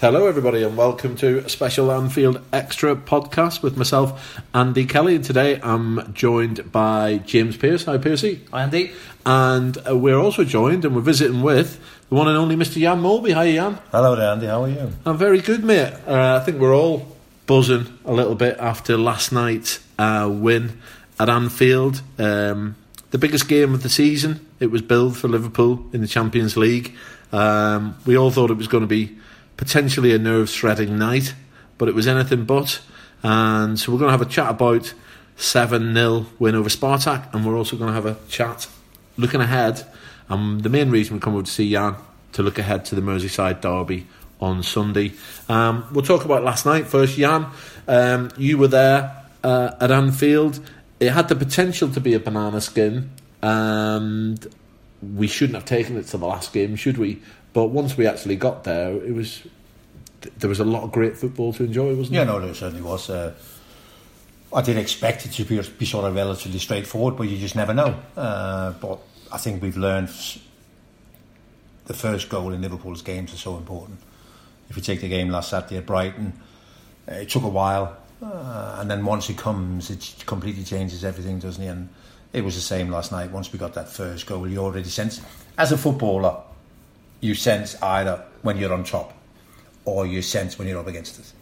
Hello, everybody, and welcome to a special Anfield Extra podcast with myself, Andy Kelly. And today I'm joined by James Pearce. Hi, Piercy. Hi, Andy. And uh, we're also joined and we're visiting with the one and only Mr. Jan Molby. Hi, Jan. Hello there, Andy. How are you? I'm very good, mate. Uh, I think we're all buzzing a little bit after last night's uh, win at Anfield. Um, the biggest game of the season. It was billed for Liverpool in the Champions League. Um, we all thought it was going to be potentially a nerve shredding night, but it was anything but. And so we're going to have a chat about 7 0 win over Spartak, and we're also going to have a chat looking ahead. And the main reason we come over to see Jan to look ahead to the Merseyside derby on Sunday. Um, we'll talk about last night first. Jan, um, you were there uh, at Anfield. It had the potential to be a banana skin, and we shouldn't have taken it to the last game, should we? But once we actually got there, it was there was a lot of great football to enjoy, wasn't it? Yeah, there? no, there certainly was. Uh, I didn't expect it to be, be sort of relatively straightforward, but you just never know. Uh, but I think we've learned the first goal in Liverpool's games are so important. If you take the game last Saturday at Brighton, it took a while, uh, and then once it comes, it completely changes everything, doesn't it? And it was the same last night. Once we got that first goal, you already sense, as a footballer, you sense either when you're on top or you sense when you're up against it.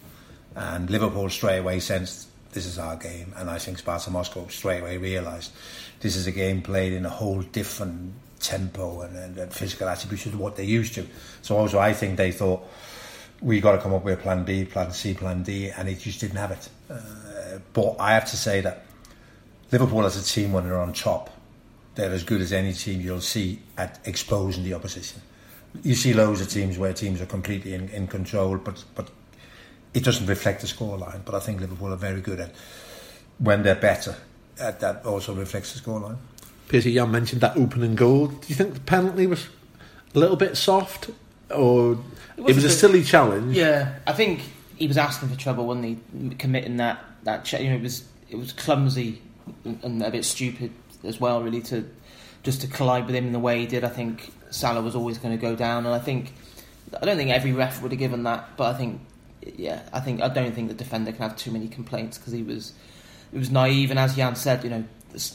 And Liverpool straight away sensed this is our game, and I think Sparta Moscow straight away realised this is a game played in a whole different tempo and, and, and physical attributes to what they're used to. So also, I think they thought we got to come up with a plan B, plan C, plan D, and it just didn't have it. Uh, but I have to say that Liverpool as a team when they're on top, they're as good as any team you'll see at exposing the opposition. You see loads of teams where teams are completely in, in control, but but it doesn't reflect the scoreline. But I think Liverpool are very good at when they're better. At that also reflects the scoreline. Piercy Jan mentioned that opening goal. Do you think the penalty was a little bit soft, or it was, was a a silly challenge? Yeah, I think he was asking for trouble, wasn't he? Committing that that ch- you know it was it was clumsy and, and a bit stupid as well, really, to just to collide with him in the way he did. I think Salah was always going to go down, and I think I don't think every ref would have given that, but I think yeah, I think I don't think the defender can have too many complaints because he was it was naive, and as Jan said, you know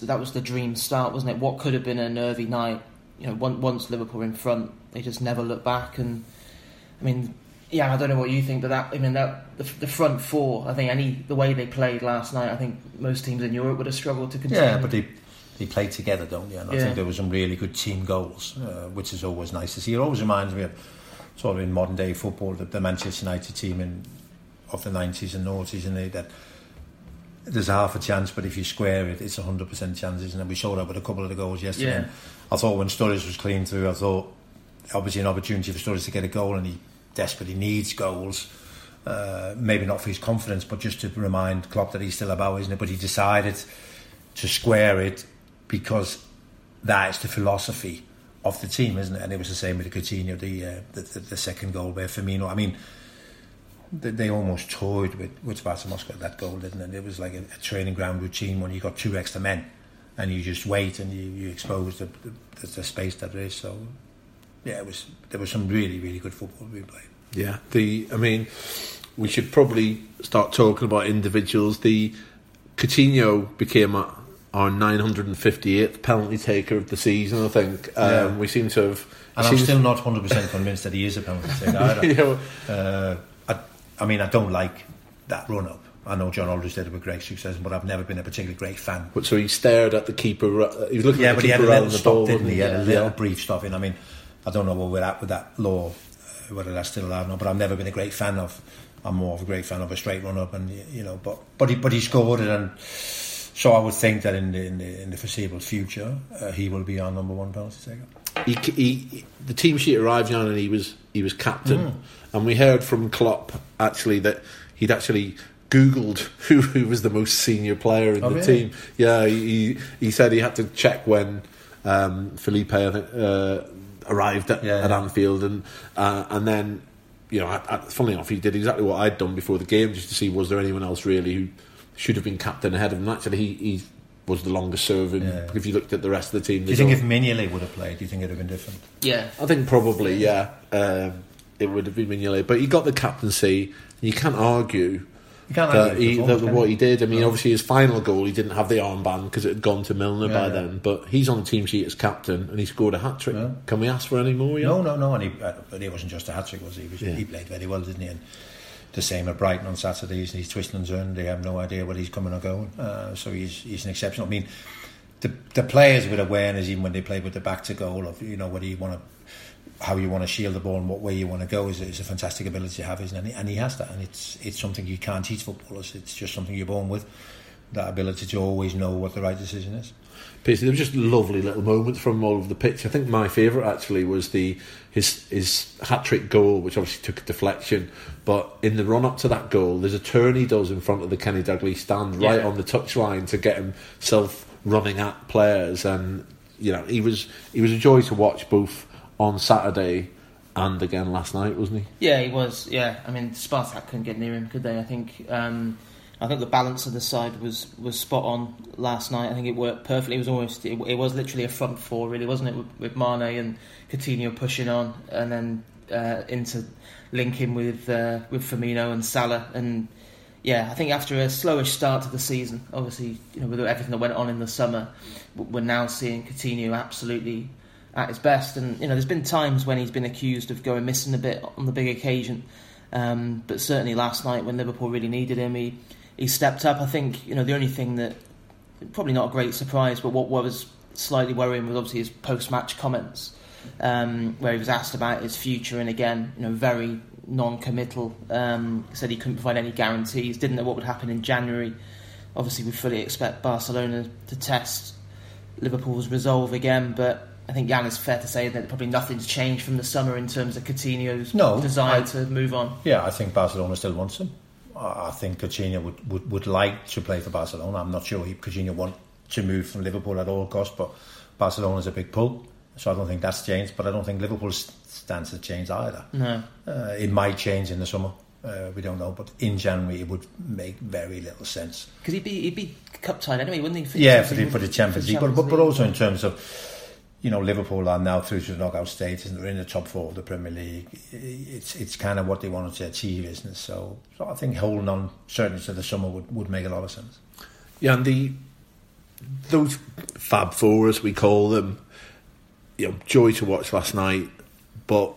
that was the dream start, wasn't it? What could have been a nervy night, you know, once, once Liverpool were in front, they just never looked back, and I mean, yeah, I don't know what you think, but that I mean that the, the front four, I think any the way they played last night, I think most teams in Europe would have struggled to continue. Yeah, but they they play together, don't they? And I Yeah. think there were some really good team goals, uh, which is always nice to see. It always reminds me of sort of in modern day football, the, the Manchester United team in of the nineties and noughties, and they, that there's half a chance, but if you square it, it's a hundred percent chances. And we showed up with a couple of the goals yesterday. Yeah. And I thought when Sturridge was clean through, I thought obviously an opportunity for Sturridge to get a goal, and he desperately needs goals. Uh, maybe not for his confidence, but just to remind Klopp that he's still about, isn't it? But he decided to square it because that is the philosophy of the team, isn't it? And it was the same with the Coutinho, the, uh, the, the the second goal where Firmino. I mean, they, they almost toyed with with Sparta Moscow that goal, didn't it? It was like a, a training ground routine when you got two extra men and you just wait and you, you expose the, the, the space that there is. So yeah, it was there was some really really good football being played. Yeah, the I mean, we should probably start talking about individuals. The Coutinho became our, our 958th penalty taker of the season. I think um, Yeah. we seem to have. And I'm still not 100% convinced that he is a penalty taker either. you know, Uh, I, I mean, I don't like that run up. I know John Aldridge did it with great success, but I've never been a particularly great fan. but so he stared at the keeper. uh, He was looking Yeah, at but the he had keeper a little the ball, didn't he? Had a little Yeah. brief stop in. I mean, I don't know where we're at with that law, uh, whether that's still allowed or not, but I've never been a great fan of. I'm more of a great fan of a straight run up, and you know, but but he but he scored it, and so I would think that in the in the, in the foreseeable future, uh, he will be our number one penalty taker. he, he, the team sheet arrived on and he was he was captain Mm. and we heard from Klopp actually that he'd actually googled who, who was the most senior player in Oh, the really? team yeah he, he said he had to check when um, Philippe uh, arrived at, Yeah, at yeah. Anfield and uh, and then you know I, I, funnily enough he did exactly what I'd done before the game just to see was there anyone else really who should have been captain ahead of him actually he, he was the longest serving Yeah. if you looked at the rest of the team Do you think all- if Mignolet would have played, do you think it would have been different? Yeah, I think probably, yeah. Um, it would have been Mignolet. But he got the captaincy. You can't argue You can't that, argue he, with that performance, what can he did. I mean, No. obviously his final goal, he didn't have the armband because it had gone to Milner Yeah, by yeah. then. But he's on the team sheet as captain, and he scored a hat trick. Yeah. Can we ask for any more? Yeah? No, no, no. And he, uh, but it wasn't just a hat trick, was he? He, was, Yeah. he played very well, didn't he? And the same at Brighton on Saturdays. He's twisting and turning. They have no idea where he's coming or going. Uh, so he's he's an exceptional. I mean, the the players with awareness, even when they play with the back to goal, of you know whether you want to. How you want to shield the ball and what way you want to go is, is a fantastic ability to have, isn't it? And he, and he has that, and it's it's something you can't teach footballers. It's just something you're born with. That ability to always know what the right decision is. There were just lovely little moments from all over the pitch. I think my favourite actually was the his his hat trick goal, which obviously took a deflection. But in the run up to that goal, there's a turn he does in front of the Kenny Dalglish stand, right on the touchline to get himself running at players, and you know he was he was a joy to watch both on Saturday and again last night, wasn't he? Yeah, he was. Yeah, I mean, Spartak couldn't get near him, could they? I think. Um, I think the balance of the side was, was spot on last night. I think it worked perfectly. It was almost it, it was literally a front four, really, wasn't it? With, with Mane and Coutinho pushing on, and then uh, into linking with uh, with Firmino and Salah. And yeah, I think after a slowish start to the season, obviously, you know, with everything that went on in the summer, we're now seeing Coutinho absolutely at his best. And you know, there's been times when he's been accused of going missing a bit on the big occasion, um, but certainly last night when Liverpool really needed him, he he stepped up. I think you know the only thing that probably not a great surprise, but what was slightly worrying was obviously his post-match comments, um, where he was asked about his future, and again, you know, very non-committal. Um, said he couldn't provide any guarantees, didn't know what would happen in January. Obviously, we fully expect Barcelona to test Liverpool's resolve again, but I think Jan is fair to say that probably nothing's changed from the summer in terms of Coutinho's No, desire I- to move on. Yeah, I think Barcelona still wants him. I think Coutinho would, would, would like to play for Barcelona. I'm not sure he Coutinho want to move from Liverpool at all costs, but Barcelona is a big pull, so I don't think that's changed. But I don't think Liverpool's stance has changed either. No. Uh, it might change in the summer. Uh, we don't know, but in January it would make very little sense. Because he'd be he'd be cup tied anyway, wouldn't he? For Yeah, for the, for the Champions League, but, but, but also in terms of, you know, Liverpool are now through to the knockout stages and they're in the top four of the Premier League. It's it's kind of what they wanted to achieve, isn't it? So, so I think holding on certainly to the summer would, would make a lot of sense. Yeah, and the those Fab Four, as we call them, you know, joy to watch last night. But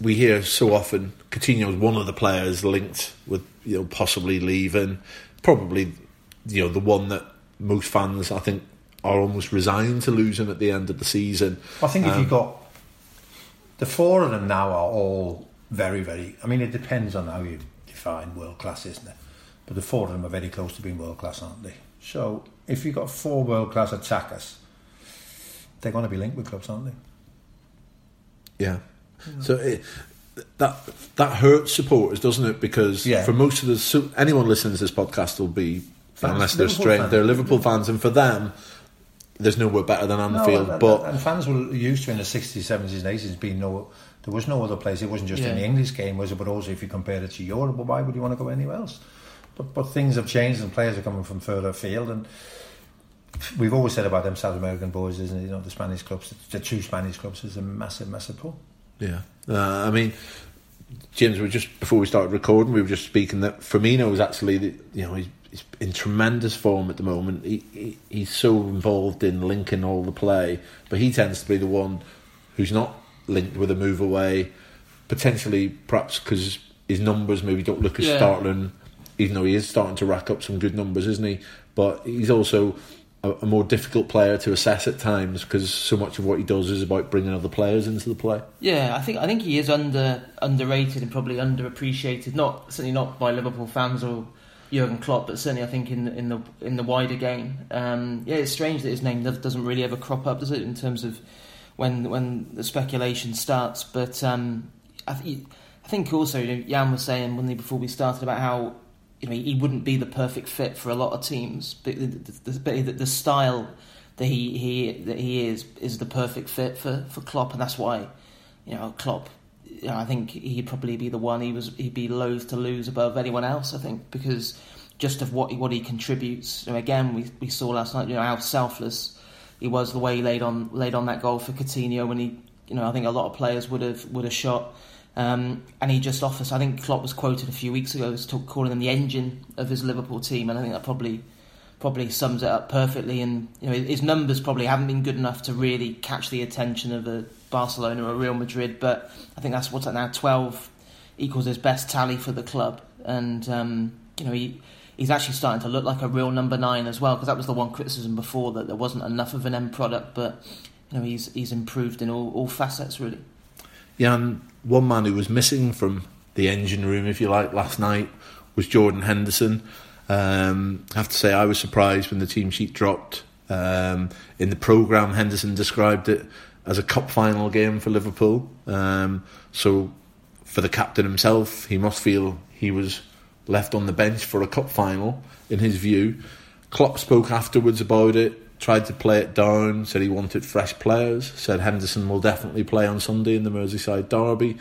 we hear so often Coutinho's one of the players linked with you know possibly leaving. Probably, you know, the one that most fans I think are almost resigned to losing at the end of the season. I think if Um, you got the four of them now are all very, very. I mean, it depends on how you define world class, isn't it? But the four of them are very close to being world class, aren't they? So if you've got four world class attackers, they're going to be linked with clubs, aren't they? Yeah. So it, that that hurts supporters, doesn't it? Because Yeah. for most of the anyone listening to this podcast will be Fans, unless they're Liverpool straight, fans. they're Liverpool fans, and for them, there's nowhere better than Anfield. and, but and fans were used to in the 60s, 70s, and 80s being no. There was no other place. It wasn't just in the English game, was it? But also, if you compare it to Europe, well, why would you want to go anywhere else? But, but things have changed, and players are coming from further afield. And we've always said about them South American boys, isn't it? You know, the Spanish clubs, the two Spanish clubs, is a massive, massive pull. yeah, uh, I mean, James, we just before we started recording, we were just speaking that Firmino is actually, the, you know, he's, he's in tremendous form at the moment. He, he he's so involved in linking all the play, but he tends to be the one who's not linked with a move away. Potentially, perhaps because his numbers maybe don't look as Yeah. startling, even though he is starting to rack up some good numbers, isn't he? But he's also a, a more difficult player to assess at times because so much of what he does is about bringing other players into the play. Yeah, I think I think he is under underrated and probably underappreciated. Not certainly not by Liverpool fans or Jurgen Klopp, but certainly I think in the, in the in the wider game. Um, yeah, it's strange that his name does- doesn't really ever crop up, does it? In terms of when when the speculation starts, but um, I, th- I think also you know, Jan was saying when before we started about how you know he wouldn't be the perfect fit for a lot of teams, but the, the, the style that he, he that he is is the perfect fit for, for Klopp, and that's why you know Klopp. You know, I think he'd probably be the one he was he'd be loath to lose above anyone else. I think because just of what he, what he contributes. Know, again, we we saw last night. You know how selfless he was. The way he laid on laid on that goal for Coutinho when he. You know, I think a lot of players would have would have shot. Um, and he just offers. I think Klopp was quoted a few weeks ago as talk, calling him the engine of his Liverpool team, and I think that probably probably sums it up perfectly. And you know, his numbers probably haven't been good enough to really catch the attention of a Barcelona or a Real Madrid, but I think that's what's that now. Twelve equals his best tally for the club, and um, you know he. He's actually starting to look like a real number nine as well, because that was the one criticism before that there wasn't enough of an end product. But you know, he's he's improved in all, all facets really. Yeah, and one man who was missing from the engine room, if you like, last night was Jordan Henderson. Um, I have to say, I was surprised when the team sheet dropped. Um, in the programme, Henderson described it as a cup final game for Liverpool. Um, so, for the captain himself, he must feel he was left on the bench for a cup final, in his view. Klopp spoke afterwards about it, tried to play it down, said he wanted fresh players, said Henderson will definitely play on Sunday in the Merseyside derby,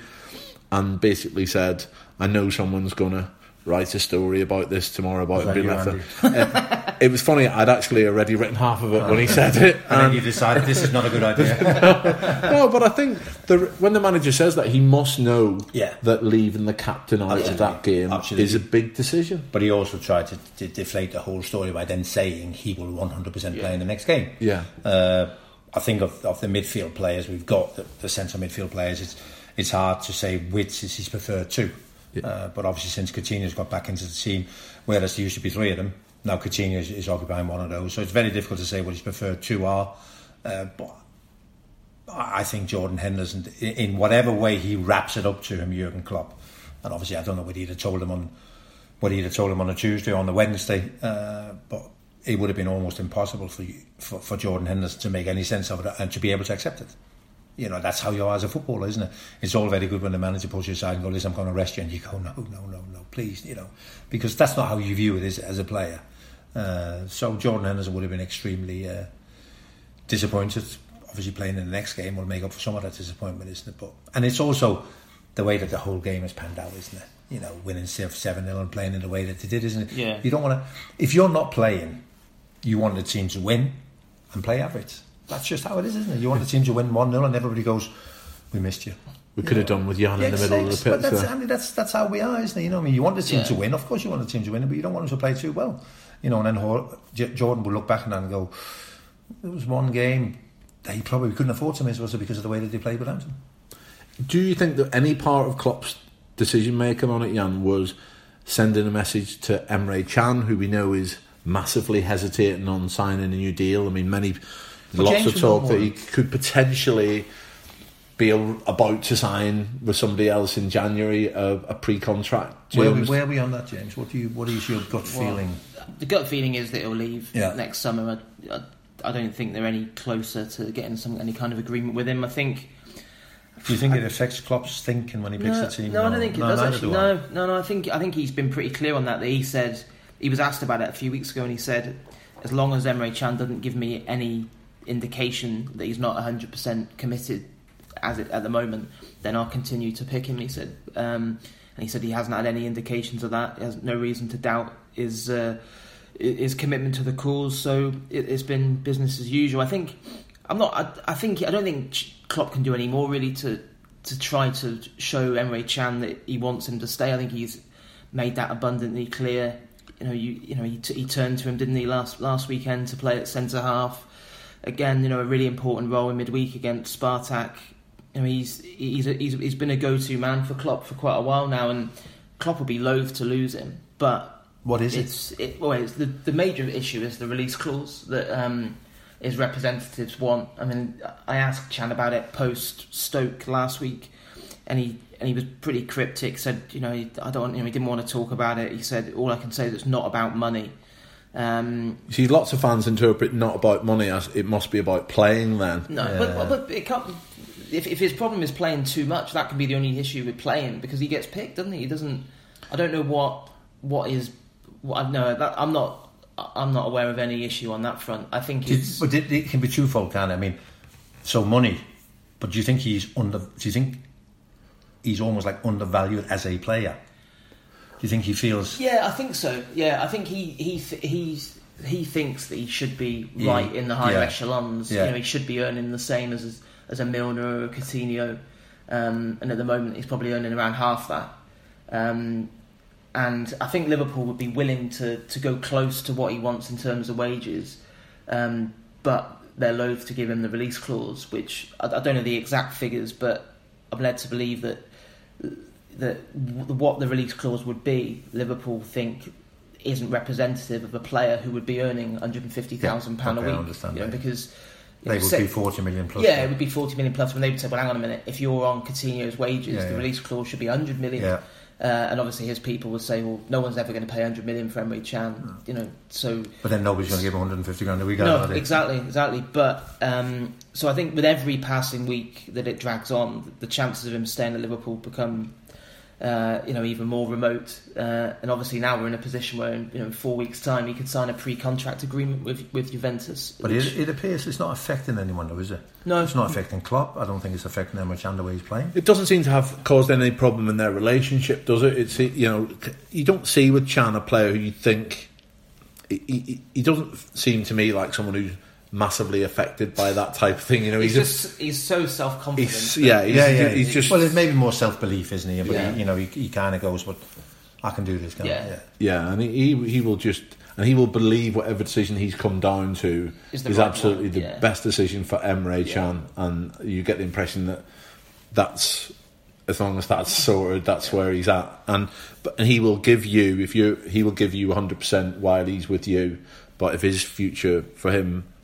and basically said, I know someone's going to write a story about this tomorrow about being left. Uh, it was funny. I'd actually already written half of it when he said it. And then you decided this is not a good idea. no, but I think the, when the manager says that, he must know Yeah. that leaving the captain out of that game Absolutely. is a big decision. but he also tried to, to deflate the whole story by then saying he will 100% play in the next game. Yeah. Uh, I think of, of the midfield players we've got, the, the central midfield players, it's it's hard to say which is his preferred two. Yeah. Uh, but obviously, since Coutinho's got back into the team, whereas there used to be three of them, now Coutinho is, is occupying one of those. So it's very difficult to say what his preferred two are. Uh, but I think Jordan Henderson, in, in whatever way he wraps it up to him, Jurgen Klopp, and obviously I don't know what he'd have told him on what he'd have told him on a Tuesday or on the Wednesday, uh, but it would have been almost impossible for, for for Jordan Henderson to make any sense of it and to be able to accept it. You know, that's how you are as a footballer, isn't it? It's all very good when the manager pulls you aside and goes, listen, I'm going to arrest you. And you go, no, no, no, no, please, you know, because that's not how you view it as, as a player. Uh, so Jordan Henderson would have been extremely uh, disappointed. Obviously, playing in the next game will make up for some of that disappointment, isn't it? But And it's also the way that the whole game has panned out, isn't it? You know, winning 7 0 and playing in the way that they did, isn't it? Yeah. You don't want to, if you're not playing, you want the team to win and play average. That's just how it is, isn't it? You want the team to win 1 0 and everybody goes, we missed you. We could have done with Jan in the middle of the pitch. but that's, so- I mean, that's that's how we are, isn't it? You know, I mean, you want the team Yeah. to win. Of course, you want the team to win, but you don't want them to play too well. You know, and then Jordan will look back and go, "It was one game they probably couldn't afford to miss, was it because of the way that they played without him?" Do you think that any part of Klopp's decision making on it, Jan, was sending a message to Emre Can, who we know is massively hesitating on signing a new deal? I mean, many Well, lots James of talk that he could potentially be a, about to sign with somebody else in January a, a pre-contract. Where are, we, where are we on that, James? What do you? What is your gut Well, feeling? The gut feeling is that he'll leave Yeah. next summer. I, I, I don't think they're any closer to getting some any kind of agreement with him. I think Do you think it affects Klopp's thinking when he picks no, the team? No, I don't think it no, does actually. do No, no, no. I think I think he's been pretty clear on that. That he said he was asked about it a few weeks ago, and he said, as long as Emre Can doesn't give me any indication that he's not 100 percent committed as it at the moment, then I'll continue to pick him. He said, um, and he said he hasn't had any indications of that. He has no reason to doubt his. Uh, his commitment to the cause, so it, it's been business as usual. I think I'm not. I, I think I don't think Klopp can do any more really to to try to show Emre Can that he wants him to stay. I think he's made that abundantly clear. You know, you you know he, t- he turned to him, didn't he, last last weekend to play at centre half. Again, you know, a really important role in midweek against Spartak. You know, he's he's a, he's he's been a go-to man for Klopp for quite a while now, and Klopp will be loath to lose him. But What is it? it's it, well, it's the the major issue is the release clause that um, his representatives want. I mean, I asked Can about it post Stoke last week, and he and he was pretty cryptic. Said, you know, I don't, you know, he didn't want to talk about it. He said, all I can say is it's not about money. Um, You See, lots of fans interpret not about money as it must be about playing. Then no, Yeah. but but it can't. If, if his problem is playing too much, that could be the only issue with playing because he gets picked, doesn't he? He doesn't. I don't know what what is. What I know that I'm not. I'm not aware of any issue on that front. I think it's. but it, it can be twofold, can it? I mean, so money, but do you think he's under? Do you think he's almost like undervalued as a player? Do you think he feels? Yeah, I think so. Yeah, I think he he th- he's he thinks that he should be right in the higher Yeah. echelons. Yeah. You know, he should be earning the same as as a Milner or a Coutinho. um, and at the moment he's probably earning around half that. Um, and I think Liverpool would be willing to, to go close to what he wants in terms of wages, um, but they're loath to give him the release clause, which I, I, don't know the exact figures, but I'm led to believe that that what the release clause would be, Liverpool think isn't representative of a player who would be earning 150,000 yeah, pound a week. I understand you know, because they would say, be 40 million plus. Yeah, it would be 40 million plus. When they would say, "Well, hang on a minute, if you're on Coutinho's wages, Yeah, the yeah. release clause should be 100 million." Yeah. Uh, and obviously, his people would say, "Well, no one's ever going to pay 100 million for Emre Can." You know, so But then nobody's going to give him 150 grand a week. no, exactly, exactly. But um, so I think with every passing week that it drags on, the chances of him staying at Liverpool become, uh, you know, even more remote. Uh, and obviously now we're in a position where, in, you know, in four weeks' time, he could sign a pre-contract agreement with with Juventus. But which- it, it appears it's not affecting anyone, though, is it? no, It's not affecting Klopp. I don't think it's affecting how much the way he's playing. It doesn't seem to have caused any problem in their relationship, does it? It's you know you don't see with Can a player who you think he, he, he doesn't seem to me like someone who's massively affected by that type of thing. You know, he's, he's, just just he's so self-confident. he's that- yeah, he's, he's just well, it's maybe more self belief, isn't he? But Yeah. he, you know, he, he kind of goes, "But I can do this." Can't Yeah. I? yeah. yeah, and he he will just and he will believe whatever decision he's come down to Is is, the right absolutely one, the yeah. best decision for Emre Can, and you get the impression that that's as long as that's sorted, that's where he's at, and but and he will give you if you he will give you 100 percent while he's with you, but if his future for him s-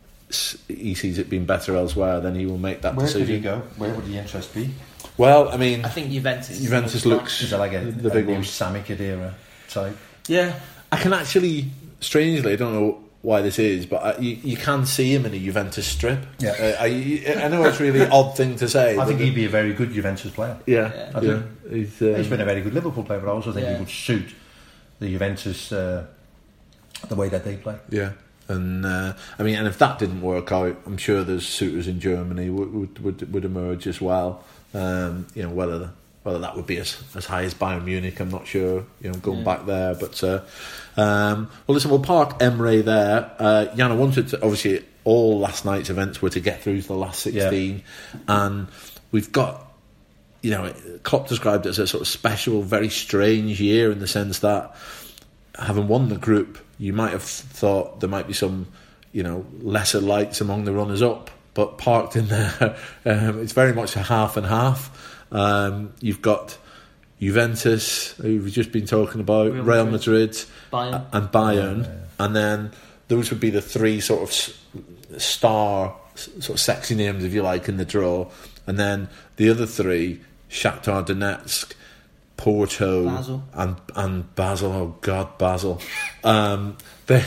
he sees it being better elsewhere, then he will make that Where decision. could he go? Where would the interest be? Well, I mean, I think Juventus. Juventus is looks- Is it like a, The a big new one. Sami Khedira type? Yeah, I can actually, strangely, I don't know why this is, but I, you, you can see him in a Juventus strip. Yeah. Uh, I, I know it's a really odd thing to say. I think he'd be a very good Juventus player. Yeah, Yeah. I yeah. think- He's, um, He's been a very good Liverpool player, but I also think Yeah. he would suit the Juventus uh, the way that they play. yeah. And uh, I mean, and if that didn't work out, I'm sure there's suitors in Germany would would, would, would emerge as well. Um, you know whether whether that would be as, as high as Bayern Munich, I'm not sure. You know, going Yeah. back there, but uh, um, well, listen, we'll park Emre there. Uh, Jan, I wanted to obviously all last night's events were to get through to the last 16, and we've got you know, Klopp described it as a sort of special, very strange year in the sense that having won the group, you might have thought there might be some, you know, lesser lights among the runners up, but parked in there, um, it's very much a half and half. Um, you've got Juventus, who we've just been talking about, Real Real Madrid. Madrid, Bayern. and Bayern, Yeah, yeah. and then those would be the three sort of star, sort of sexy names, if you like, in the draw, and then the other three: Shakhtar Donetsk, Porto, Basel. and and Basel. Oh God, Basel. um, they,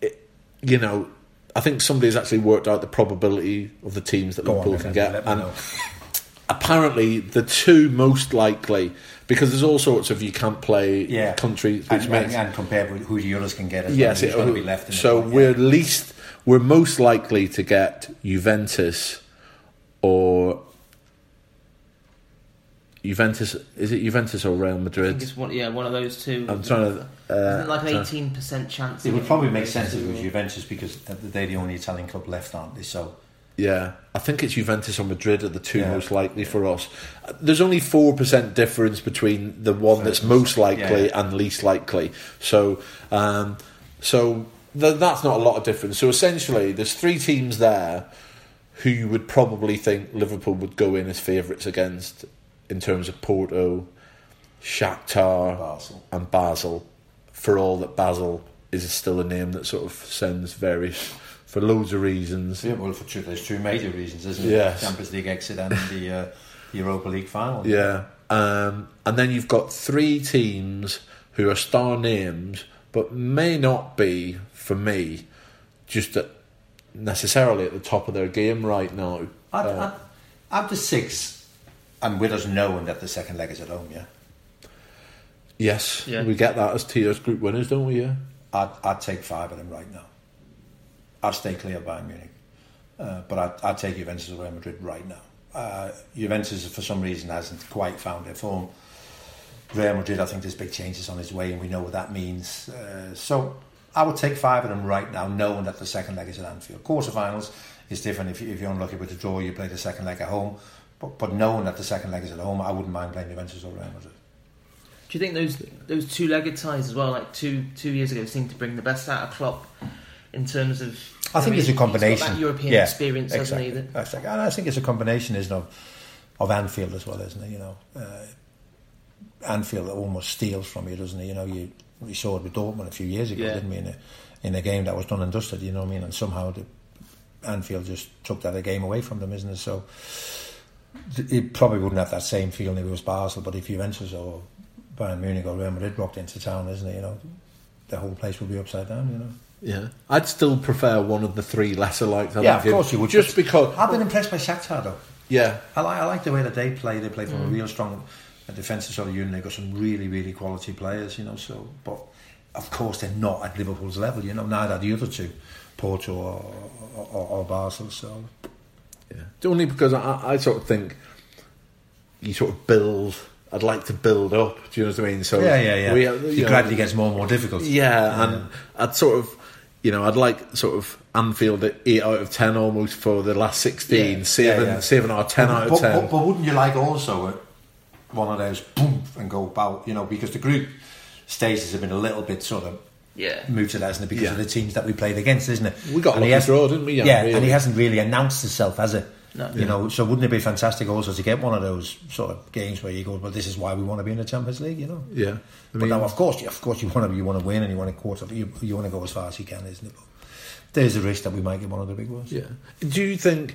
it, you know, I think somebody's actually worked out the probability of the teams that Go Liverpool then, can get, and apparently the two most likely because there's all sorts of you can't play Yeah. countries which and, makes and, and compared with who the others can get as yes well, it- going to be left in so the we're yeah. least we're most likely to get Juventus or Juventus is it Juventus or Real I think Madrid it's one, yeah, one of those two. I'm trying to Isn't it like uh, an eighteen percent chance. It would probably make sense if it was Juventus because they're the only Italian club left, aren't they? So Yeah, I think it's Juventus or Madrid are the two Yeah. most likely for us. Uh, There's only four percent difference between the one that's most likely Yeah. and least likely. So, um, so th- that's not a lot of difference. So essentially, there's three teams there who you would probably think Liverpool would go in as favourites against in terms of Porto, Shakhtar, Basel. and Basel. For all that Basel is still a name that sort of sends various for loads of reasons. Yeah, well, for two, there's two major reasons, isn't it? Yes. Champions League exit and the uh, Europa League final. Yeah. Um, and then you've got three teams who are star names, but may not be, for me, just at, necessarily at the top of their game right now. At, Uh, at the six, and with us knowing that the second leg is at home, yeah, yes, Yeah. we get that as tiers group winners, don't we? Yeah. I'd, I'd take five of them right now. I'd stay clear of Bayern Munich, uh, but I'd, I'd take Juventus or Real Madrid right now. Uh, Juventus, for some reason, hasn't quite found their form. Real Madrid, I think there's big changes on his way, and we know what that means. Uh, so I would take five of them right now, knowing that the second leg is at Anfield. Quarterfinals is different. If, you, if you're unlucky with the draw, you play the second leg at home. But, but knowing that the second leg is at home, I wouldn't mind playing Juventus or Real Madrid. Do you think those those two-legged ties as well, like two two years ago, seemed to bring the best out of Klopp in terms of? I think mean, it's a combination. that European Yeah, experience, exactly. hasn't he? That, and I think it's a combination, isn't it, of of Anfield as well, isn't it? You know, uh, Anfield almost steals from you, doesn't it? You know, you we saw it with Dortmund a few years ago, Yeah. didn't we? In a in a game that was done and dusted, you know what I mean? And somehow the Anfield just took that game away from them, isn't it? So it probably wouldn't have that same feeling if it was Basel, but if Juventus or Bayern Munich or Real Madrid walked into town, isn't it? You know, the whole place would be upside down. You know. Yeah, I'd still prefer one of the three lesser likes. I yeah, of course you would. Just because, I've been impressed by Shakhtar though. yeah, I like, I like the way that they play. They play from a Mm. real strong defensive sort of unit. They've got some really, really quality players, you know. So, but of course they're not at Liverpool's level, you know. Neither are the other two, Porto or, or, or Basel. So, yeah. Only because I, I sort of think you sort of build. I'd like to build up. Do you know what I mean? So yeah, yeah, yeah. we- it you know, gradually gets more and more difficult. Yeah, and I'd sort of, you know, I'd like sort of Anfield at eight out of ten almost for the last sixteen, Yeah, seven, yeah, yeah. seven or ten out of but, ten. But, but wouldn't you like also one of those boom and go about? You know, because the group stages have been a little bit sort of yeah, moved to that, isn't it? Because Yeah. of the teams that we played against, isn't it? We got And he lucky has- draw, didn't we? Yeah, Yeah, really. and he hasn't really announced himself, has it? No. You know, so wouldn't it be fantastic also to get one of those sort of games where you go, well, this is why we want to be in the Champions League, you know? yeah, I but now, of course, of course, you want to, you want to win and you want to quarter, you, you want to go as far as you can, isn't it? But there's a risk that we might get one of the big ones. Yeah. Do you think?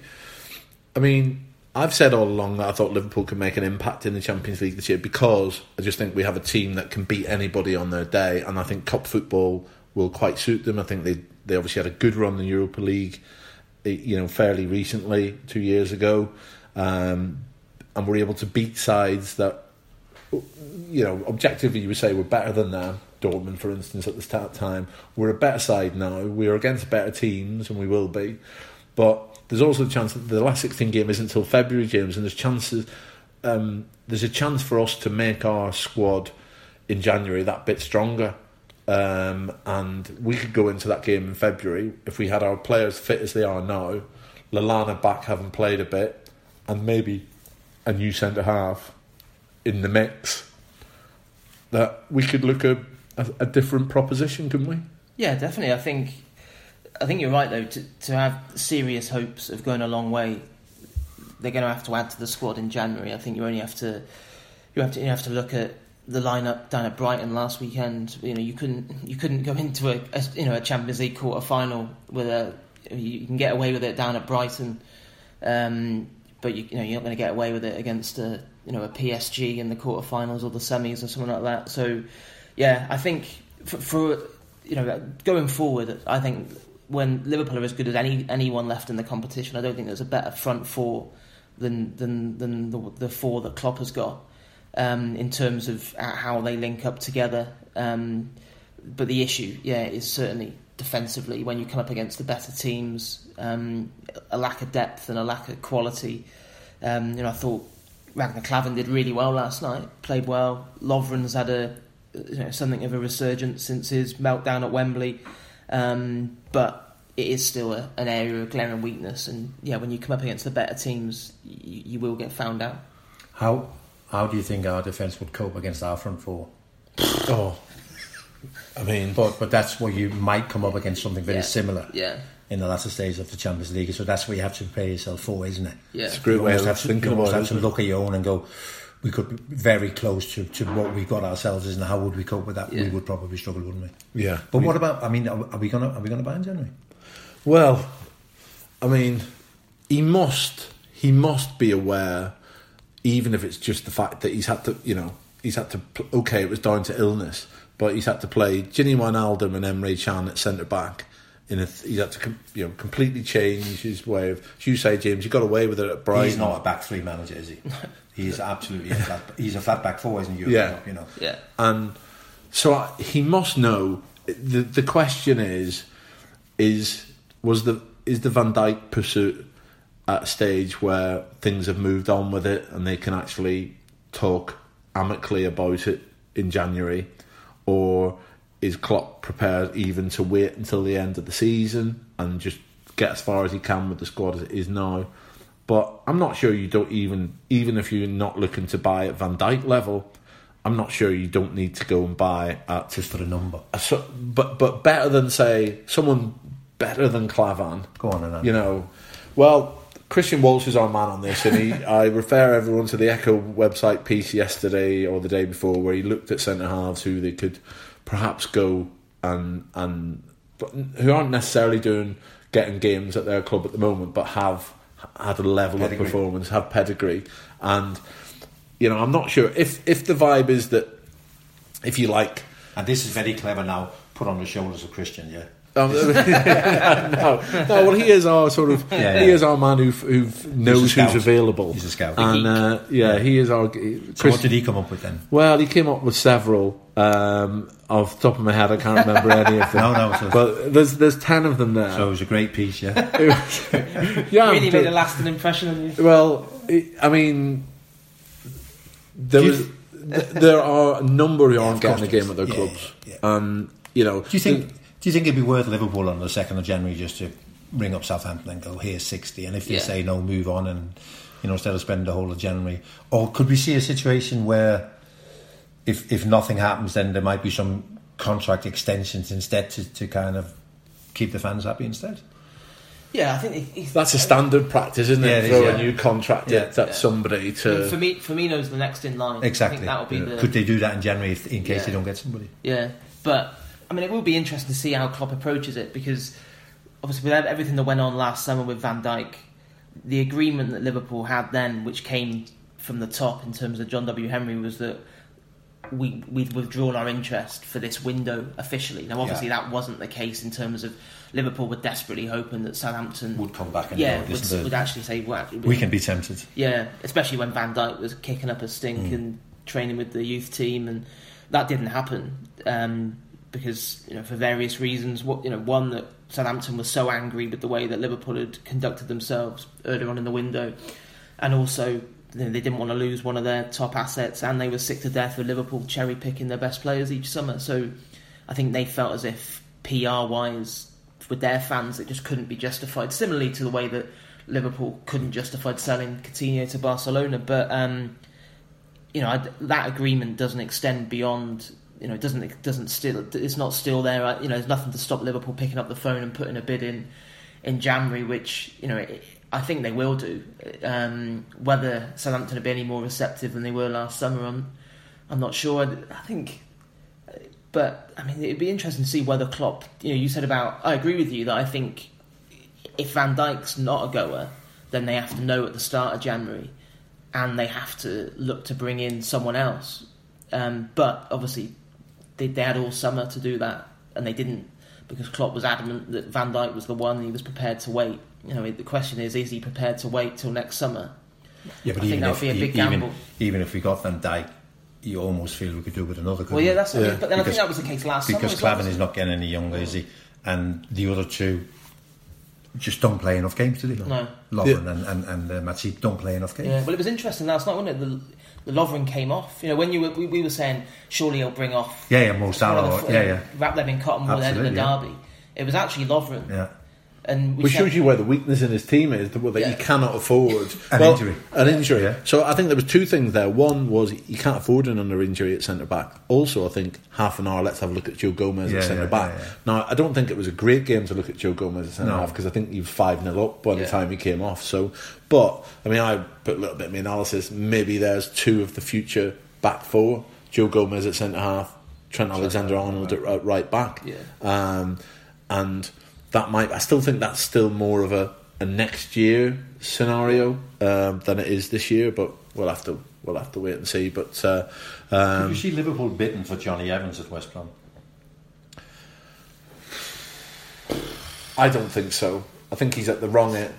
I mean, I've said all along that I thought Liverpool could make an impact in the Champions League this year because I just think we have a team that can beat anybody on their day, and I think cup football will quite suit them. I think they they obviously had a good run in the Europa League, eh, you know, fairly recently, two years ago, um, and were able to beat sides that, you know, objectively you would say were better than them. Dortmund, for instance, at the start time, we're a better side now. We're against better teams, and we will be. But there's also a chance that the last 16 game isn't until February, James, and there's chances. Um, there's a chance for us to make our squad in January that bit stronger, um, and we could go into that game in February if we had our players fit as they are now. Lallana back, having played a bit, and maybe a new centre half in the mix. That we could look at a, a different proposition, couldn't we? yeah, definitely. I think I think you're right though. To to have serious hopes of going a long way, they're going to have to add to the squad in January. I think you only have to you have to you have to look at the lineup down at Brighton last weekend. You know, you couldn't you couldn't go into a, a you know a Champions League quarter final with a you can get away with it down at Brighton, um, but you, you know you're not going to get away with it against a you know a PSG in the quarterfinals or the semis or something like that. So yeah, I think for, for you know going forward, I think when Liverpool are as good as any anyone left in the competition, I don't think there's a better front four than than than the, the four that Klopp has got um, in terms of how they link up together. Um, but the issue, yeah, is certainly defensively when you come up against the better teams, um, a lack of depth and a lack of quality. Um, you know, I thought Ragnar Klavan did really well last night, played well. Lovren's had a you know, something of a resurgence since his meltdown at Wembley, um, but it is still a, an area of glaring weakness. And yeah, when you come up against the better teams, you, you will get found out. How how do you think our defence would cope against our front four? Oh, I mean, But but that's where you might come up against something very Yeah. similar Yeah, in the latter stage of the Champions League. So that's where you have to prepare yourself for, isn't it? yeah. it's a great You way almost have to, thinking you almost about have to look at your own and go, we could be very close to, to what we got ourselves, isn't it? How would we cope with that? We would probably struggle, wouldn't we? Yeah, But what about? I mean, are, are we gonna are we gonna buy in January? Well, I mean, he must he must be aware, even if it's just the fact that he's had to, you know, he's had to. Okay, it was down to illness, but he's had to play Gini Wijnaldum and Emre Can at centre back. In a, th- he's had to, com- you know, completely change his way of. As you say, James, you got away with it at Brighton. He's not a back three manager, is he? He's absolutely a flat. He's a flat back four, isn't he? Yeah. you know. Yeah, and so I, he must know. the The question is, is was the is the Van Dijk pursuit at a stage where things have moved on with it and they can actually talk amicably about it in January, or is Klopp prepared even to wait until the end of the season and just get as far as he can with the squad as it is now? But I'm not sure you don't even even if you're not looking to buy at Van Dijk level. I'm not sure you don't need to go and buy at just for the number. a so, but but better than say someone better than Klavan. Go on, Anand. You know, well, Kristian Walsh is our man on this, and he, I refer everyone to the Echo website piece yesterday or the day before, where he looked at centre halves who they could perhaps go and and but who aren't necessarily doing getting games at their club at the moment, but have had a level Pedigree. of performance, have pedigree, and you know, I'm not sure if if the vibe is that if you like And this is very clever now. Put on the shoulders of Christian, yeah. Um, no, no. Well, he is our sort of Yeah, he is our man who who knows who's available. He's a scout. and uh, yeah, he is our. So what did he come up with then? Well, he came up with several. Um, off the top of my head, I can't remember any of them. No, no, so- but there's there's ten of them there. So it was a great piece, yeah. yeah, really made a lasting impression on you. well, I- I mean, there was, th- there are a number who aren't of getting a game at is. their Yeah, clubs, yeah, and you know, Do you think? Do you think it'd be worth Liverpool on the second of January just to ring up Southampton and go, "Here's 60," and if they Yeah. say no, move on, and you know instead of spending the whole of January, or could we see a situation where, if if nothing happens, then there might be some contract extensions instead to, to kind of keep the fans happy instead? Yeah, I think it, it, That's a standard practice, isn't Yeah, it? it Throw is, a new contract Yeah. at, at somebody to. for me, Firmino's the next in line. I Exactly. think that'll be Yeah. the Could they do that in January if, in case Yeah. they don't get somebody? Yeah, but I mean, it will be interesting to see how Klopp approaches it because obviously, with everything that went on last summer with Van Dijk, the agreement that Liverpool had then, which came from the top in terms of John W. Henry, was that we we'd withdrawn our interest for this window officially. Now, obviously, Yeah. that wasn't the case in terms of Liverpool were desperately hoping that Southampton Would come back and yeah would, "Listen, would actually say well, actually, we can be tempted. yeah, especially when Van Dijk was kicking up a stink Mm. and training with the youth team, and that didn't happen um, because you know for various reasons. What you know, one that Southampton was so angry with the way that Liverpool had conducted themselves earlier on in the window, and also you know, they didn't want to lose one of their top assets, and they were sick to death of Liverpool cherry picking their best players each summer. So I think they felt as if PR wise with their fans it just couldn't be justified. Similarly to the way that Liverpool couldn't justify selling Coutinho to Barcelona, but um, you know that agreement doesn't extend beyond. You know, it doesn't it doesn't still it's not still there. uh, You know, there's nothing to stop Liverpool picking up the phone and putting a bid in in January, which you know it, I think they will do. Um, whether Southampton will be any more receptive than they were last summer, I'm I'm not sure. I think but I mean, it'd be interesting to see whether Klopp. You know, you said about. I agree with you that I think if Van Dijk's not a goer, then they have to know at the start of January, and they have to look to bring in someone else. Um, but obviously, they, they had all summer to do that, and they didn't because Klopp was adamant that Van Dijk was the one, and he was prepared to wait. You know, the question is, is he prepared to wait till next summer? Yeah, but I think even that if would be a big even, gamble. even if we got Van Dijk, you almost feel we could do with another. Well, yeah, that's. Yeah. mean, but then I think that was the case last summer. because as well, Klavan is not getting any younger, is he? And the other two just don't play enough games, do they? No. Lovren and and, and uh, Matip don't play enough games. Yeah, well, it was interesting last night, wasn't it? The, the Lovren came off. You know, when you were, we, we were saying surely he'll bring off. Yeah, yeah, Mo Salah. yeah, yeah, Wrap them in cotton wool ahead of the Absolutely, derby. It was actually Lovren, yeah. And we Which shows you where the weakness in his team is, that that Yeah. he cannot afford An injury. An injury. Yeah. So I think there was two things there. One was he can't afford another injury at centre back. Also, I think half an hour. Let's have a look at Joe Gomez Yeah, at centre yeah, back. yeah, yeah. Now I don't think it was a great game to look at Joe Gomez at centre No. half because I think he was five 0 up by the time he came off. So, but I mean, I put a little bit of my analysis. Maybe there's two of the future back four: Joe Gomez at centre half, Trent Alexander-Arnold at right- right back. Yeah. Um, and that might. I still think that's still more of a, a next year scenario um, than it is this year. But we'll have to we'll have to wait and see. But uh, Did um, you see Liverpool bitten for Jonny Evans at West Brom? I don't think so. I think he's at the wrong end.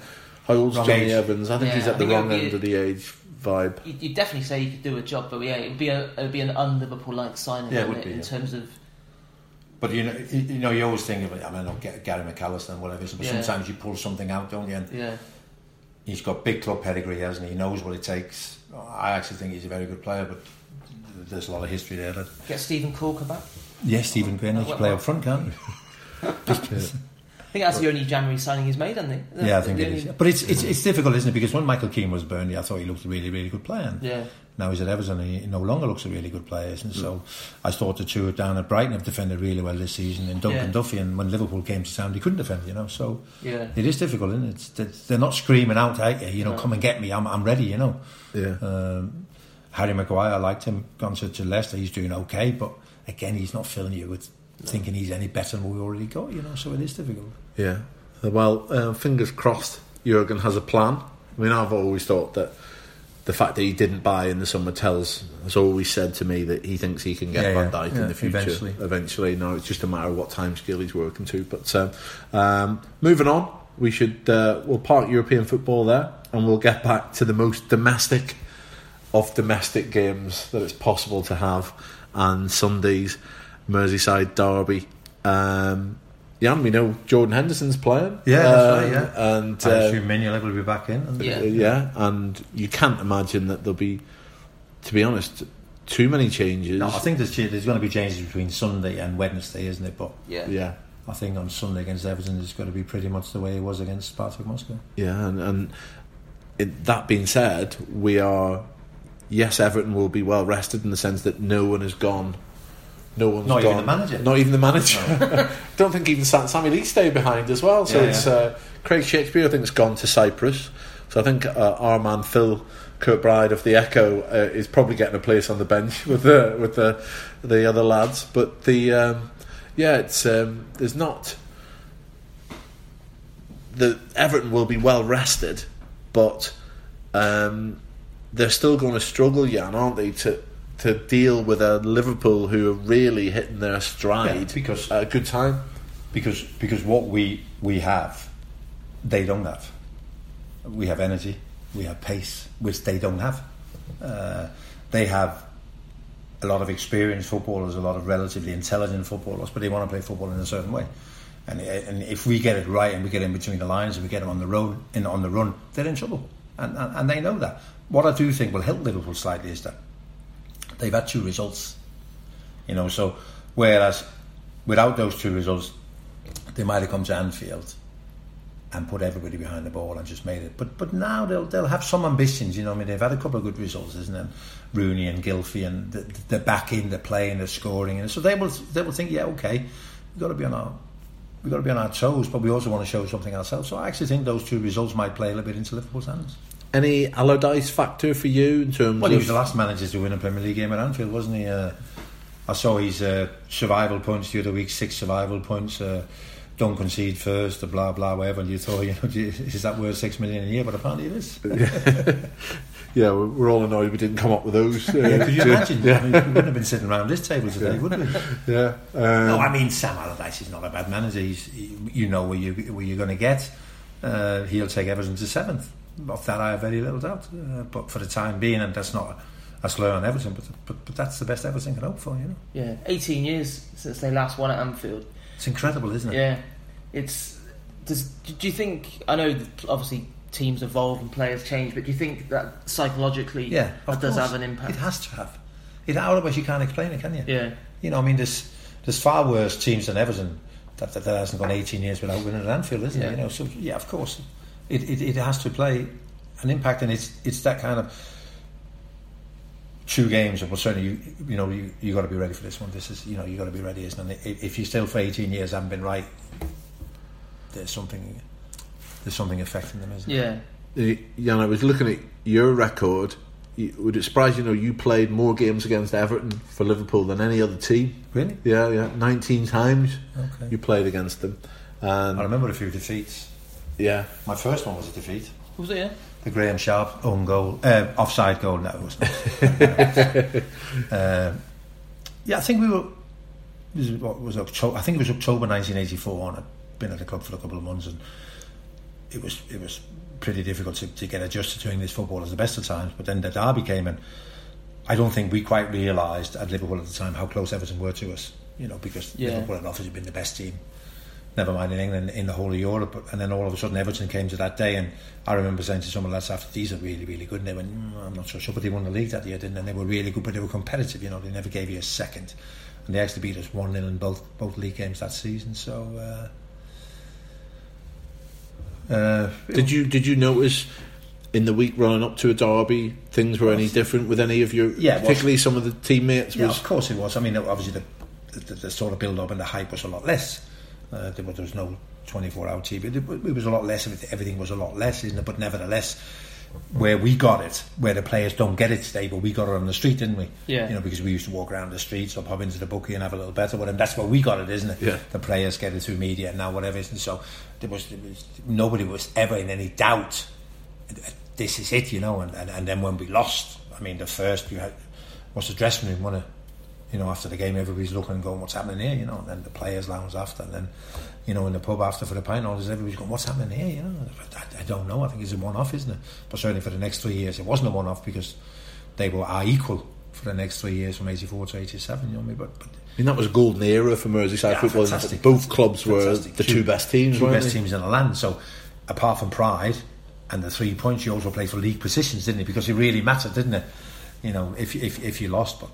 How old's Wrong Jonny age. Evans? I think Yeah, he's I at the wrong would be- end of the age vibe. You'd definitely say he could do a job, but yeah, it would be a it would be an un-Liverpool like signing, Yeah, it wouldn't would be, in yeah. terms of But you know, you know, you always think of it. I mean, I'll get Gary McAllister and whatever. But Yeah. sometimes you pull something out, don't you? And yeah. he's got big club pedigree, hasn't he? He knows what it takes. I actually think he's a very good player, but there's a lot of history there. That Get Steven Caulker back. yes, Stephen Green, he can play up front, can't he? think that's the only January signing he's made, hasn't he? Yeah, I think The it only- is. But it's, it's it's difficult, isn't it? Because when Michael Keane was Burnley, I thought he looked a really really good player. And Yeah. Now he's at Everton, and he no longer looks a really good player, isn't he? So I thought the two down at Brighton have defended really well this season. And Duncan Yeah. Duffy, and when Liverpool came to town, he couldn't defend. You know, so Yeah. it is difficult, isn't it? It's, it's- they're not screaming out at you, you know, No. come and get me, I'm I'm ready. You know. Yeah. Um, Harry Maguire, I liked him. Gone to, to Leicester, he's doing okay, but again, he's not filling you with thinking he's any better than we already got. You know, so it is difficult. Yeah. Well, uh, fingers crossed. Jurgen has a plan. I mean, I've always thought that the fact that he didn't buy in the summer tells has always said to me that he thinks he can get Yeah, Van Dijk yeah, in the future. eventually. Eventually, no, it's just a matter of what time scale he's working to. But um, um, moving on, we should uh, we'll park European football there, and we'll get back to the most domestic of domestic games that it's possible to have, and Sunday's Merseyside derby. Um, Jan, we know Jordan Henderson's playing. Yeah, that's right, Um, yeah. and I uh, assume Mignolet will be back in. Yeah. yeah, and you can't imagine that there'll be, to be honest, too many changes. No, I think there's, there's going to be changes between Sunday and Wednesday, isn't it? But Yeah. yeah, I think on Sunday against Everton, it's going to be pretty much the way it was against Spartak Moscow. yeah, and, and it, that being said, we are. Yes, Everton will be well rested in the sense that no one has gone. No one's Not gone. even the manager. Not even the manager. Don't think even Sam, Sammy Lee stayed behind as well. So Yeah, it's yeah. Uh, Craig Shakespeare. I think has gone to Cyprus. So I think uh, our man Phil Kirkbride of the Echo uh, is probably getting a place on the bench with the with the the other lads. But the um, yeah, it's um, there's not the Everton will be well rested, but um, they're still going to struggle, Jan, aren't they, to to deal with a Liverpool who are really hitting their stride Yeah, because- at a good time. because because what we we have, they don't have. We have energy, we have pace, which they don't have. Uh, they have a lot of experienced footballers, a lot of relatively intelligent footballers, but they want to play football in a certain way. And, and if we get it right and we get in between the lines and we get them on the road in on the run, they're in trouble, and, and and they know that. What I do think will help Liverpool slightly is that they've had two results, you know. So whereas without those two results, they might have come to Anfield and put everybody behind the ball and just made it. But but now they'll they'll have some ambitions. You know, I mean, they've had a couple of good results, isn't it? Rooney and Gylfi, and the- they're back in, they're playing, they're scoring, and so they will they will think, yeah, okay, we've got to be on our we've got to be on our toes, but we also want to show something ourselves. So I actually think those two results might play a little bit into Liverpool's hands. Any Allardyce factor for you in terms Well, he was the last manager to win a Premier League game at Anfield, wasn't he? Uh, I saw his uh, survival points the other week, six survival points. Uh, don't concede first, the blah blah whatever. And you thought, you know, is that worth six million a year? But apparently it is. yeah, we're we're all annoyed we didn't come up with those. Uh, Yeah, could you imagine? Yeah, I mean, we wouldn't have been sitting around this table today, would we? yeah. Um, No, I mean Sam Allardyce is not a bad manager. He's, he, you know where you where you're going to get. Uh, he'll take Everton to seventh. Of that, I have very little doubt. Uh, but for the time being, and that's not a slur on Everton, but, but but that's the best Everton can hope for. You know, Yeah. 18 years since they last won at Anfield. it's incredible, isn't it? Yeah. It's. Does, do you think. I know that obviously teams evolve and players change, but do you think that psychologically Yeah, that does course. have an impact? It has to have. It otherwise you can't explain it, can you? Yeah. You know, I mean, there's there's far worse teams than Everton that, that, that hasn't gone 18 years without winning at Anfield, isn't Yeah. it? You know, so yeah, of course, it, it, it has to play an impact, and it's it's that kind of two games. But certainly, you you know, you you got to be ready for this one. This is you know, you got to be ready, isn't it? If, if you still for 18 years haven't been right, there's something there's something affecting them, isn't it? Yeah. Jan, I was looking at your record. Would it surprise you to know you played more games against Everton for Liverpool than any other team? Really? Yeah, yeah, 19 times Okay. you played against them. I remember a few defeats. Yeah, My first one was a defeat. Was it? Yeah. The Graeme Sharp own goal, uh, offside goal. No, it was not. uh, yeah, I think we were. This is what was October. I think it was October 1984, and I'd been at the club for a couple of months, and it was it was pretty difficult to, to get adjusted to English football as the best of times. But then the derby came, and I don't think we quite realised at Liverpool at the time how close Everton were to us. You know, because Yeah. Liverpool had obviously been the best team never mind in England, in the whole of Europe. But- And then all of a sudden, Everton came to that day, and I remember saying to someone else after, "These are really, really good." And they went, mm, "I'm not so sure," but they won the league that year, didn't they? And they were really good, but they were competitive. You know, they never gave you a second, and they actually beat us one 0 in both both league games that season. So. Uh, Uh, Did you did you notice in the week running up to a derby things were any different with any of your, Yeah, it was. particularly some of the teammates? Yeah, Was of course it was. I mean, obviously the, the, the sort of build up and the hype was a lot less. Uh, there, was, there was no 24 hour TV. It, it was a lot less. Everything everything was a lot less, isn't it? But nevertheless, where we got it, where the players don't get it today, but we got it on the street, didn't we? Yeah. You know, because we used to walk around the streets or pub into the bookie and have a little better with them. That's where we got it, isn't it? Yeah. The players get it through media and now whatever. Isn't it? So there was, there was nobody was ever in any doubt. This is it, you know. And, and, and then when we lost, I mean, the first you had what's the dressing room? One of you know, after the game, everybody's looking and going, "What's happening here?" You know, and then the players' lounge after, and then you know, in the pub after for the pint, all everybody's going, "What's happening here?" You know, I, I don't know. I think it's a one-off, isn't it? But certainly for the next three years, it wasn't a one-off because they were are equal for the next three years from '84 to '87. You know what I mean? But, but I mean, that was a golden era for Merseyside Yeah, football. fantastic. Both clubs were Fantastic. the two, best teams. two best they? teams in the land. So apart from pride and the three points, you also played for league positions, didn't it? Because it really mattered, didn't it? You know, if if if you lost, but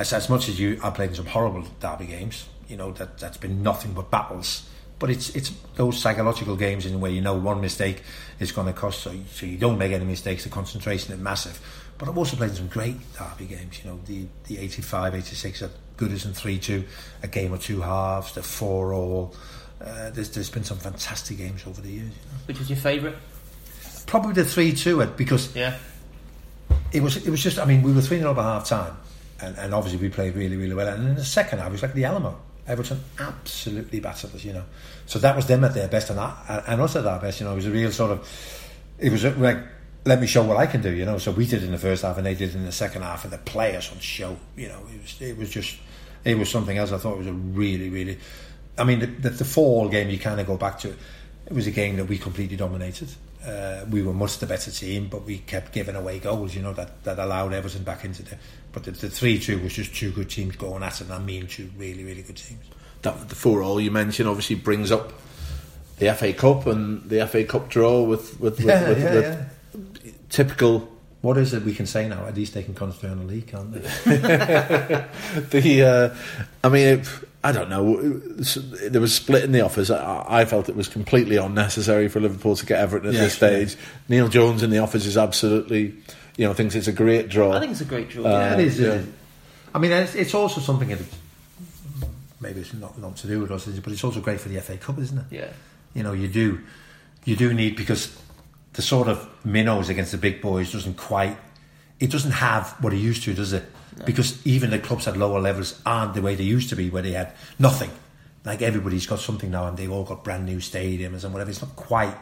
as as much as you, I played in some horrible derby games. You know that that's been nothing but battles. But it's it's those psychological games in where you know one mistake is going to cost, so you, so you don't make any mistakes. The concentration is massive. But I've also played in some great derby games. You know the the 85, 86 at Goodison three two, a game of two halves, the four all. Uh, there's there's been some fantastic games over the years. You know. Which was your favourite? Probably the three two at because Yeah. it was it was just I mean we were three 0 by half time, and, and obviously we played really really well. And in the second half it was like the Alamo. Everton absolutely battered us, you know. So that was them at their best, and I, and us at our best. You know, it was a real sort of. It was like let me show what I can do, you know. So we did in the first half, and they did in the second half, and the players on show. You know, it was it was just it was something else. I thought it was a really really. I mean, the, the, the fall game you kind of go back to. It was a game that we completely dominated. Uh, we were much the better team, but we kept giving away goals. You know that, that allowed Everton back into the. But the, the three two was just two good teams going at it, and I mean two really really good teams. That the four all you mentioned obviously brings up the FA Cup and the FA Cup draw with with, with, Yeah, with, yeah, with yeah. typical What is it we can say now? At least they can concentrate on the league, can't they? the uh, I mean it, I don't know there was split in the offers I, I felt it was completely unnecessary for Liverpool to get Everton at Yes, this stage Neil Jones in the offers is absolutely you know thinks it's a great draw I think it's a great draw. Uh, yeah. it is. yeah. It is. I mean, it's, it's also something that maybe it's not not to do with us, it? but it's also great for the FA Cup, isn't it? Yeah. You know, you do you do need because the sort of minnows against the big boys doesn't quite. It doesn't have what it used to, does it? Because even the clubs at lower levels aren't the way they used to be, where they had nothing. Like everybody's got something now, and they've all got brand new stadiums and whatever. It's not quite.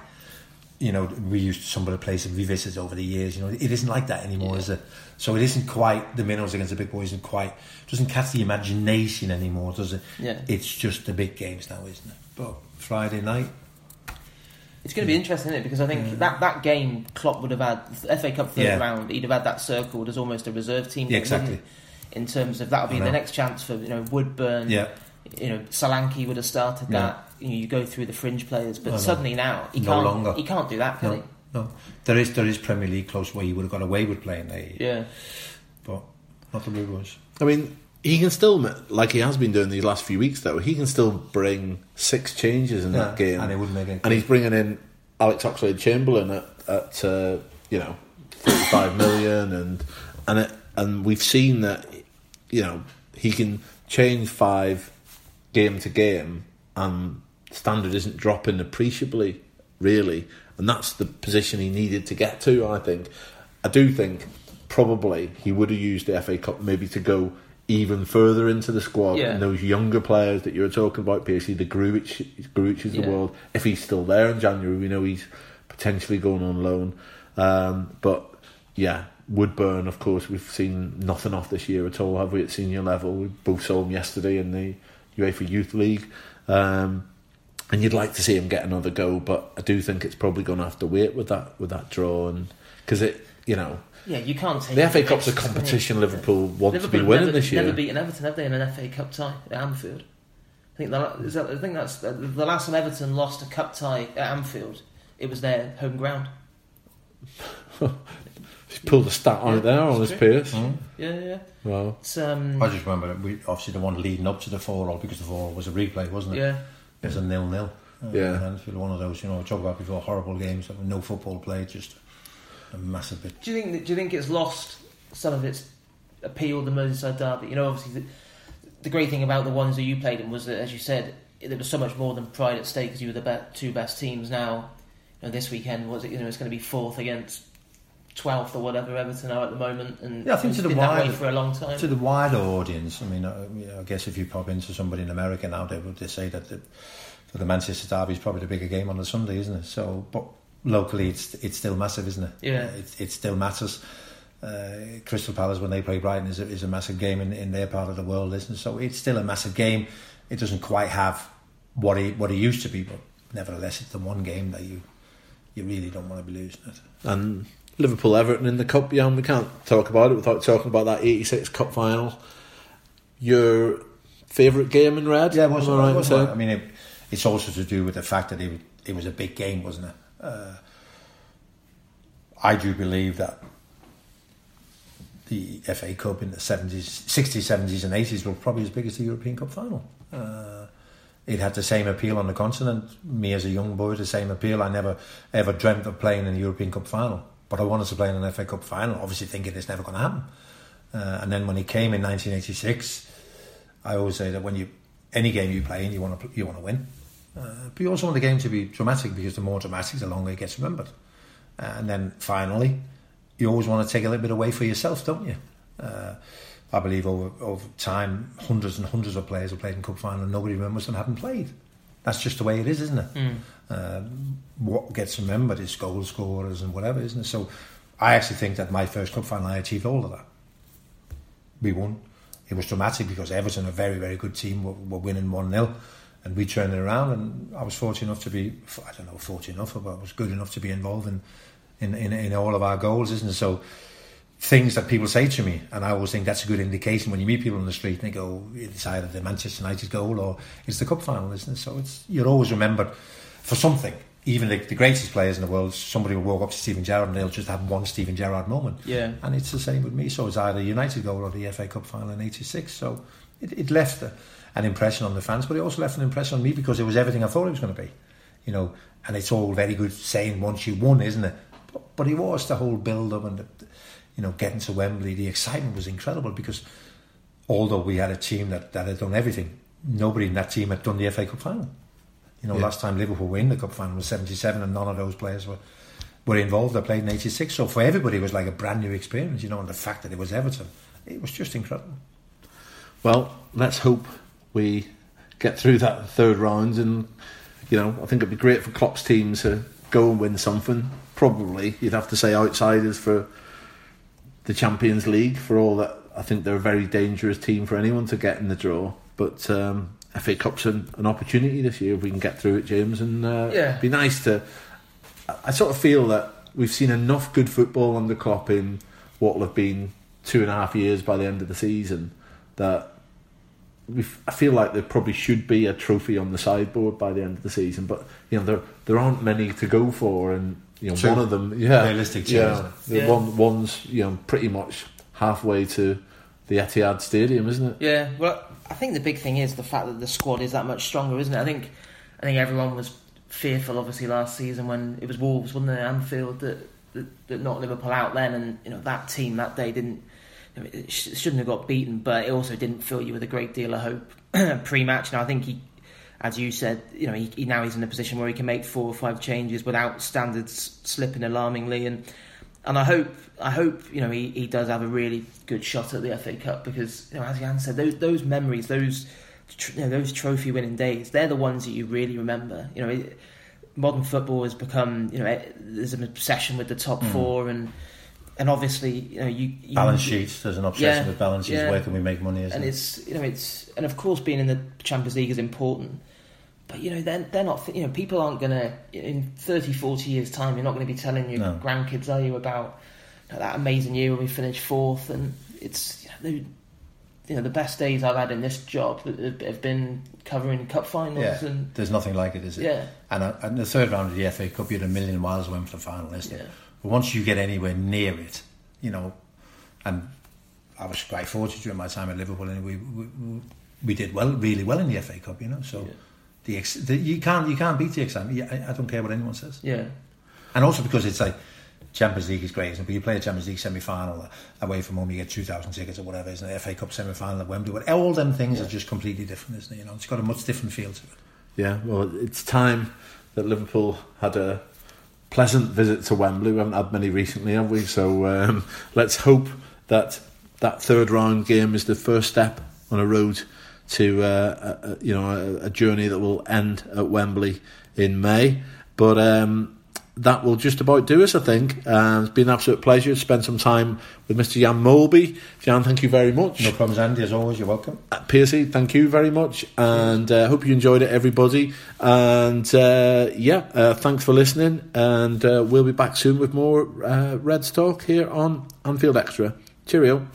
You know, we used to some of the places we visited over the years. You know, it isn't like that anymore, Yeah. is it? So it isn't quite the minnows against the big boys. Isn't quite doesn't catch the imagination anymore, does it? Yeah. It's just the big games now, isn't it? But Friday night, It's going to be interesting, isn't it? Because I think that, that game, Klopp would have had the FA Cup third Yeah. round. He'd have had that circled as almost a reserve team. Yeah, exactly. In terms of that would be the next chance for you know Woodburn. Yeah. You know Solanke would have started Yeah. that. You, know, you go through the fringe players, but I know. suddenly now he No can't. longer. He can't do that, can no, no, there is there is Premier League close where you would have got away with playing there. Yeah. but not the Blue Boys. I mean, he can still, like he has been doing these last few weeks, though, he can still bring six changes in that game. and it wouldn't make any And he's bringing in Alex Oxlade Chamberlain at, at uh, you know, 35 million. And, and, it, and we've seen that, you know, he can change five game to game and standard isn't dropping appreciably, really. And that's the position he needed to get to, I think. I do think probably he would have used the FA Cup maybe to go even further into the squad Yeah. and those younger players that you were talking about, basically the Grujic, Grujic of the world. If he's still there in January, we know he's potentially going on loan. Um, but yeah, Woodburn, of course, we've seen nothing off this year at all, have we? At senior level, we both saw him yesterday in the UEFA Youth League. Um, and you'd like to see him get another go, but I do think it's probably going to have to wait with that with that draw, and because it, you know, Yeah, you can't take the FA Cup's a risks, can you? competition Liverpool want to be winning never, this year. Never beaten Everton, have they, in an FA Cup tie at Anfield? I think the, is that, I think that's the the last time Everton lost a cup tie at Anfield. It was their home ground. He's pulled a stat on it there on his It's Pearce. Yeah, yeah. Wow. Um, I just remember that we obviously the one leading up to the four all because the four all was a replay, wasn't it? yeah. It was a nil nil. Uh, Yeah. Anfield, one of those, you know, we talked about before, horrible games, no football played, just a massive bit. Do you think? that- Do you think it's lost some of its appeal? The Merseyside derby. You know, obviously, the, the great thing about the ones that you played in was that, as you said, there was so much more than pride at stake because you were the be- two best teams. Now, you know, this weekend was it? You know, it's going to be fourth against twelfth or whatever Everton are at the moment, and Yeah, I think to the been that way wider- for a long time. To the wider audience, I mean, uh, I, I guess if you pop into somebody in America now, they would they say that the, for the Manchester Derby is probably the bigger game on the Sunday, isn't it? So, but locally, it's it's still massive, isn't it? Yeah. it, it still matters. Uh, Crystal Palace when they play Brighton is a, is a massive game in, in their part of the world, isn't it? So it's still a massive game. It doesn't quite have what it what it used to be, but nevertheless, it's the one game that you you really don't want to be losing it. and Liverpool Everton in the cup. Yeah, and we can't talk about it without talking about that '86 cup final. Your favourite game in red? Yeah, it was, Am I right it was saying? I mean, it, it's also to do with the fact that it, it was a big game, wasn't it? Uh, I do believe that the FA Cup in the 70s, 60s, 70s, and 80s was probably as big as the European Cup final. Uh, it had the same appeal on the continent. Me as a young boy, the same appeal. I never ever dreamt of playing in the European Cup final, but I wanted to play in an FA Cup final, obviously thinking it's never going to happen. Uh, and then when it came in 1986, I always say that when you any game you play in, you want to you want to win. Uh, but you also want the game to be dramatic because the more dramatic, the longer it gets remembered. Uh, and then finally, you always want to take a little bit away for yourself, don't you? Uh, I believe over over time, hundreds and hundreds of players have played in cup final and nobody remembers them having played. That's just the way it is, isn't it? Mm. Uh, what gets remembered is goal scorers and whatever, isn't it? So I actually think that my first cup final, I achieved all of that. We won. It was dramatic because Everton, a very, very good team, were, were winning 1 0. And we turned it around, and I was fortunate enough to be, I don't know, fortunate enough, but I was good enough to be involved in, in, in, in all of our goals, isn't it? So things that people say to me, and I always think that's a good indication when you meet people on the street and they go, it's either the Manchester United goal or it's the cup final, isn't it? So it's you're always remembered for something. Even the, the greatest players in the world, somebody will walk up to Steven Gerrard and they'll just have one Steven Gerrard moment. Yeah. And it's the same with me. So it's either United goal or the FA Cup final in '86. So it, it left a, an impression on the fans, but it also left an impression on me because it was everything I thought it was going to be. You know, and it's all very good saying once you won, isn't it? But, but it was the whole build up and the, you know getting to Wembley. The excitement was incredible because although we had a team that, that had done everything, nobody in that team had done the FA Cup final. You know, Yeah. last time Liverpool win the cup final was '77, and none of those players were were involved. They played in '86, so for everybody it was like a brand new experience. You know, and the fact that it was Everton, it was just incredible. Well, let's hope we get through that third round, and you know, I think it'd be great for Klopp's team to go and win something. Probably, you'd have to say outsiders for the Champions League. For all that, I think they're a very dangerous team for anyone to get in the draw. But um, FA Cup's an, an opportunity this year if we can get through it, James, and uh, Yeah. it'd be nice to. I- sort of feel that we've seen enough good football under Klopp in what will have been two and a half years by the end of the season that I feel like there probably should be a trophy on the sideboard by the end of the season, but you know there there aren't many to go for, and you know True. one of them, yeah, Realistic two, yeah, the Yeah. one one's you know pretty much halfway to the Etihad Stadium, isn't it? Yeah, well, I think the big thing is the fact that the squad is that much stronger, isn't it? I think, I think everyone was fearful, obviously, last season when it was Wolves, wasn't it, Anfield, that, that, that knocked Liverpool out then, and you know that team that day didn't, know, it sh- shouldn't have got beaten, but it also didn't fill you with a great deal of hope pre-match. Now I think he, as you said, you know, he, he now he's in a position where he can make four or five changes without standards slipping alarmingly, and and I hope I hope you know he, he does have a really good shot at the FA Cup because you know as Jan said those those memories those tr- you know, those trophy winning days they're the ones that you really remember you know it, modern football has become you know there's an obsession with the top Mm. four and and obviously you know you, you balance sheets. There's an obsession Yeah, with balance sheets. yeah. Where can we make money? Isn't and it? it's you know it's and of course being in the Champions League is important but you know they're, they're not you know people aren't gonna in 30 40 years time you're not going to be telling your No. grandkids are you about you know, that amazing year when we finished fourth and it's you know, the, you know the best days I've had in this job have- been covering cup finals Yeah. and There's nothing like it, is it? yeah And, uh, and the third round of the FA Cup, you're a million miles away from the final, isn't it? Yeah But once you get anywhere near it, you know, and I was quite fortunate during my time at Liverpool, and we we, we did well, really well in the FA Cup, you know. So Yeah. the, ex- the you can't you can't beat the excitement. I, I don't care what anyone says. Yeah. And also because it's like Champions League is great, isn't it? but you play a Champions League semi final uh, away from home, you get two thousand tickets or whatever, isn't it? FA Cup semi final at Wembley, but all them things Yeah. are just completely different, isn't it? You know, it's got a much different feel to it. Yeah, well, it's time that Liverpool had a pleasant visit to Wembley. We haven't had many recently, have we? So um, let's hope that that third round game is the first step on a road to uh, a, you know a, a journey that will end at Wembley in May. But um, that will just about do us, I think. Uh, it's been an absolute pleasure to spend some time with Mr. Jan Molby. Jan, thank you very much. No problems, Andy. As always, you're welcome. Uh, Piercy, thank you very much, and uh, hope you enjoyed it, everybody. And uh, yeah, uh, thanks for listening, and uh, we'll be back soon with more uh, Reds talk here on Anfield Extra. Cheerio.